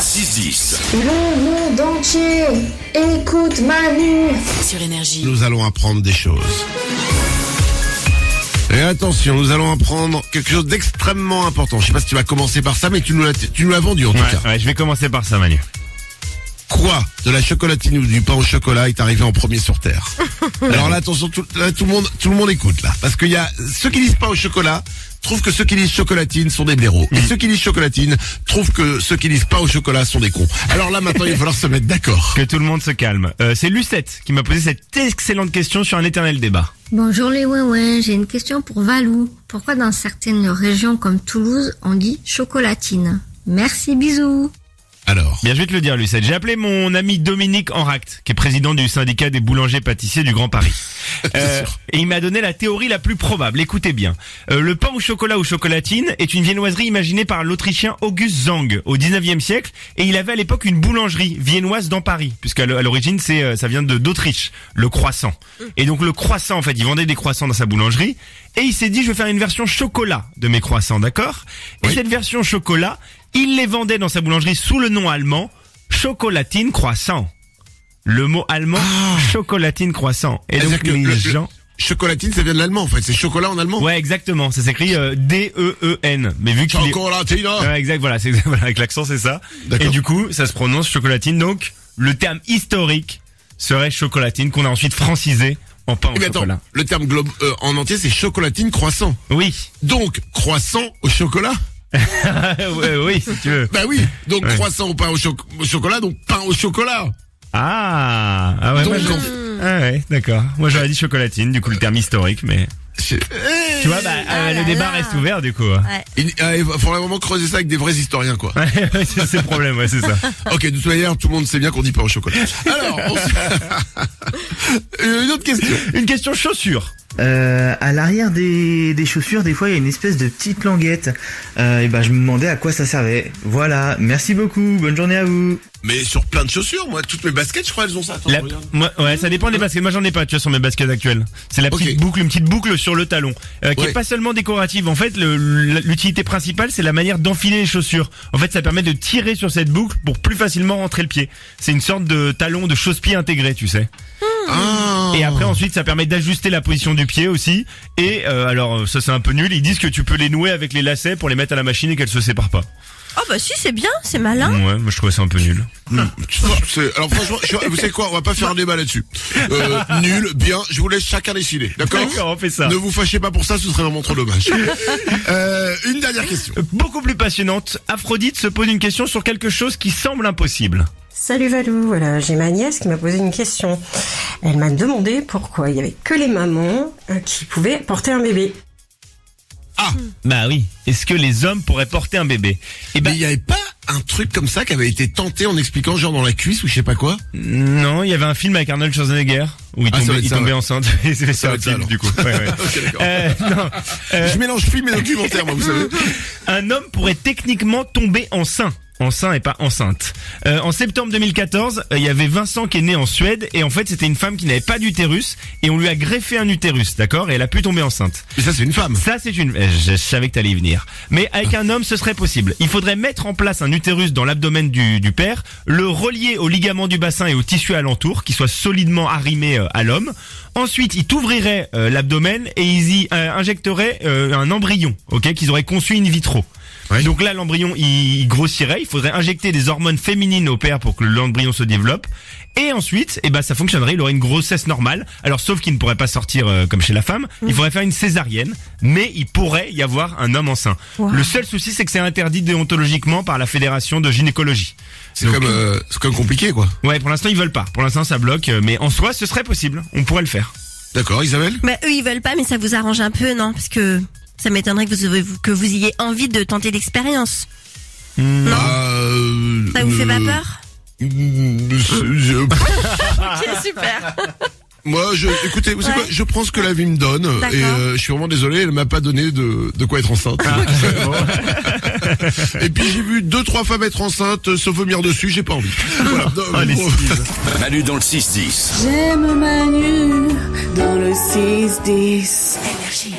6-10. Le monde entier écoute Manu. sur énergie. nous allons apprendre des choses. Et attention, nous allons apprendre quelque chose d'extrêmement important. Je sais pas si tu vas commencer par ça, mais tu nous l'as, tu nous l'as vendu en tout Ouais, cas. ouais, je vais commencer par ça, Manu. Quoi de la chocolatine ou du pain au chocolat est arrivé en premier sur Terre Alors là, attention, tout, là, tout le monde, tout le monde écoute là, parce qu'il y a ceux qui disent pain au chocolat trouvent que ceux qui disent chocolatine sont des blaireaux, Mm. et ceux qui disent chocolatine trouvent que ceux qui disent pain au chocolat sont des cons. Alors là, maintenant, il va falloir se mettre d'accord. Que tout le monde se calme. Euh, c'est Lucette qui m'a posé cette excellente question sur un éternel débat. Bonjour les ouin j'ai une question pour Valou. Pourquoi dans certaines régions comme Toulouse, on dit chocolatine? Merci, bisous. Alors, Bien, je vais te le dire, Lucette. J'ai appelé mon ami Dominique Enract, qui est président du syndicat des boulangers-pâtissiers du Grand Paris. Euh, et il m'a donné la théorie la plus probable. Écoutez bien. Euh, le pain au chocolat ou chocolatine est une viennoiserie imaginée par l'Autrichien August Zang au 19e siècle. Et il avait à l'époque une boulangerie viennoise dans Paris, puisqu'à l'origine, c'est euh, ça vient de d'Autriche, le croissant. Et donc le croissant, en fait, il vendait des croissants dans sa boulangerie. Et il s'est dit, je vais faire une version chocolat de mes croissants, d'accord? Et Oui. cette version chocolat, il les vendait dans sa boulangerie sous le nom allemand chocolatine croissant. Le mot allemand, chocolatine croissant. Et donc Ah. que les le- le- gens... chocolatine, ça vient de l'allemand en fait. C'est chocolat en allemand. Ouais, exactement. Ça s'écrit euh, D-E-E-N. Mais vu qu'il est... Chocolatine. hein. Ouais, exact, voilà, c'est voilà, avec l'accent, c'est ça. Et du coup, ça se prononce chocolatine. Donc, le terme historique serait chocolatine qu'on a ensuite francisé en pain Eh au bien, attends, chocolat. le terme globe euh, en entier c'est chocolatine croissant. Oui. Donc croissant au chocolat. ouais, oui, si tu veux. Bah oui. Donc Ouais. croissant au pain au, cho- au chocolat, donc pain au chocolat. Ah, ah ouais, Donc, moi, je- en- ah ouais, d'accord. Moi j'aurais dit chocolatine, du coup le terme historique, mais tu vois, bah, euh, le débat reste ouvert du coup. Il, ah, il va falloir vraiment creuser ça avec des vrais historiens quoi. C'est le problème, ouais, c'est ça. ok, de toute manière, tout le monde sait bien qu'on dit pain au chocolat. Alors, on se- une autre question. Une question chaussure. Euh, à l'arrière des, des chaussures, des fois, il y a une espèce de petite languette. Euh, et ben, je me demandais à quoi ça servait. Voilà. Merci beaucoup. Bonne journée à vous. Mais sur plein de chaussures, moi, toutes mes baskets, je crois, elles ont ça. Attends, La- regarde. moi, ouais, ça dépend des baskets. Moi, j'en ai pas, tu vois, sur mes baskets actuelles. C'est la petite boucle, une petite boucle sur le talon, euh, qui Ouais. est pas seulement décorative. En fait, l'utilité principale, c'est la manière d'enfiler les chaussures. En fait, ça permet de tirer sur cette boucle pour plus facilement rentrer le pied. C'est une sorte de talon de chausse-pied intégré, tu sais. Ah. Et après, ensuite, ça permet d'ajuster la position du pied aussi. Et euh, alors, ça c'est un peu nul. Ils disent que tu peux les nouer avec les lacets pour les mettre à la machine et qu'elles se séparent pas. Oh bah si c'est bien, c'est malin. Ouais, moi je trouvais ça un peu nul. Hmm, c'est- Alors franchement, je- vous savez quoi On va pas faire un débat là-dessus. Euh, nul, bien. Je vous laisse chacun décider. D'accord D'accord, on fait ça. Ne vous fâchez pas pour ça, ce serait vraiment trop dommage. Euh, une dernière question. Beaucoup plus passionnante, Aphrodite se pose une question sur quelque chose qui semble impossible. Salut Valou, voilà, j'ai ma nièce qui m'a posé une question. Elle m'a demandé pourquoi il y avait que les mamans euh, qui pouvaient porter un bébé. Ah, Bah oui. Est-ce que les hommes pourraient porter un bébé? Eh ben mais il y avait pas un truc comme ça qui avait été tenté en expliquant genre dans la cuisse ou je sais pas quoi? Non, il y avait un film avec Arnold Schwarzenegger où il Ah, tombait, il ça, tombait ouais. enceinte. Et c'est Ça film du coup. Ouais, ouais. Euh, non. Euh, Je mélange film et documentaire, moi, vous savez. un homme pourrait techniquement tomber enceint. Enceint et pas enceinte. Euh, en septembre 2014, euh, il y avait Vincent qui est né en Suède et en fait c'était une femme qui n'avait pas d'utérus et on lui a greffé un utérus, d'accord? Et elle a pu tomber enceinte. Mais ça, c'est une femme. Ça, c'est une. euh, Je savais que t'allais y venir. Mais avec un homme, ce serait possible. Il faudrait mettre en place un utérus dans l'abdomen du, du père, le relier au ligament du bassin et au tissu alentour, qui soit solidement arrimé euh, à l'homme. Ensuite, il t'ouvrirait euh, l'abdomen et ils y euh, injecteraient euh, un embryon, ok, qu'ils auraient conçu in vitro. Donc là, l'embryon, il, il grossirait. Il faudrait injecter des hormones féminines au père pour que l'embryon se développe. Et ensuite, eh ben, ça fonctionnerait. Il aurait une grossesse normale. Alors, sauf qu'il ne pourrait pas sortir euh, comme chez la femme. Il faudrait faire une césarienne. Mais il pourrait y avoir un homme enceint. Le seul souci, c'est que c'est interdit déontologiquement par la fédération de gynécologie. C'est comme, euh, c'est comme compliqué, quoi. Ouais, pour l'instant, ils veulent pas. Pour l'instant, ça bloque. euh, Mais en soi, ce serait possible. On pourrait le faire. D'accord, Isabelle? Mais eux ils veulent pas, mais ça vous arrange un peu, non? Parce que ça m'étonnerait que vous, que vous ayez envie de tenter l'expérience. Non Euh, Ça vous fait pas euh, peur je- Ok, super. Moi, je, écoutez, vous savez Ouais. quoi Je prends ce que la vie me donne et euh, je suis vraiment désolé, elle m'a pas donné de, de quoi être enceinte. et puis j'ai vu deux trois femmes être enceintes, euh, se vomir dessus, j'ai pas envie. Voilà. Non, Oh. Manu dans le 6-10. J'aime Manu dans le 6-10. Énergie.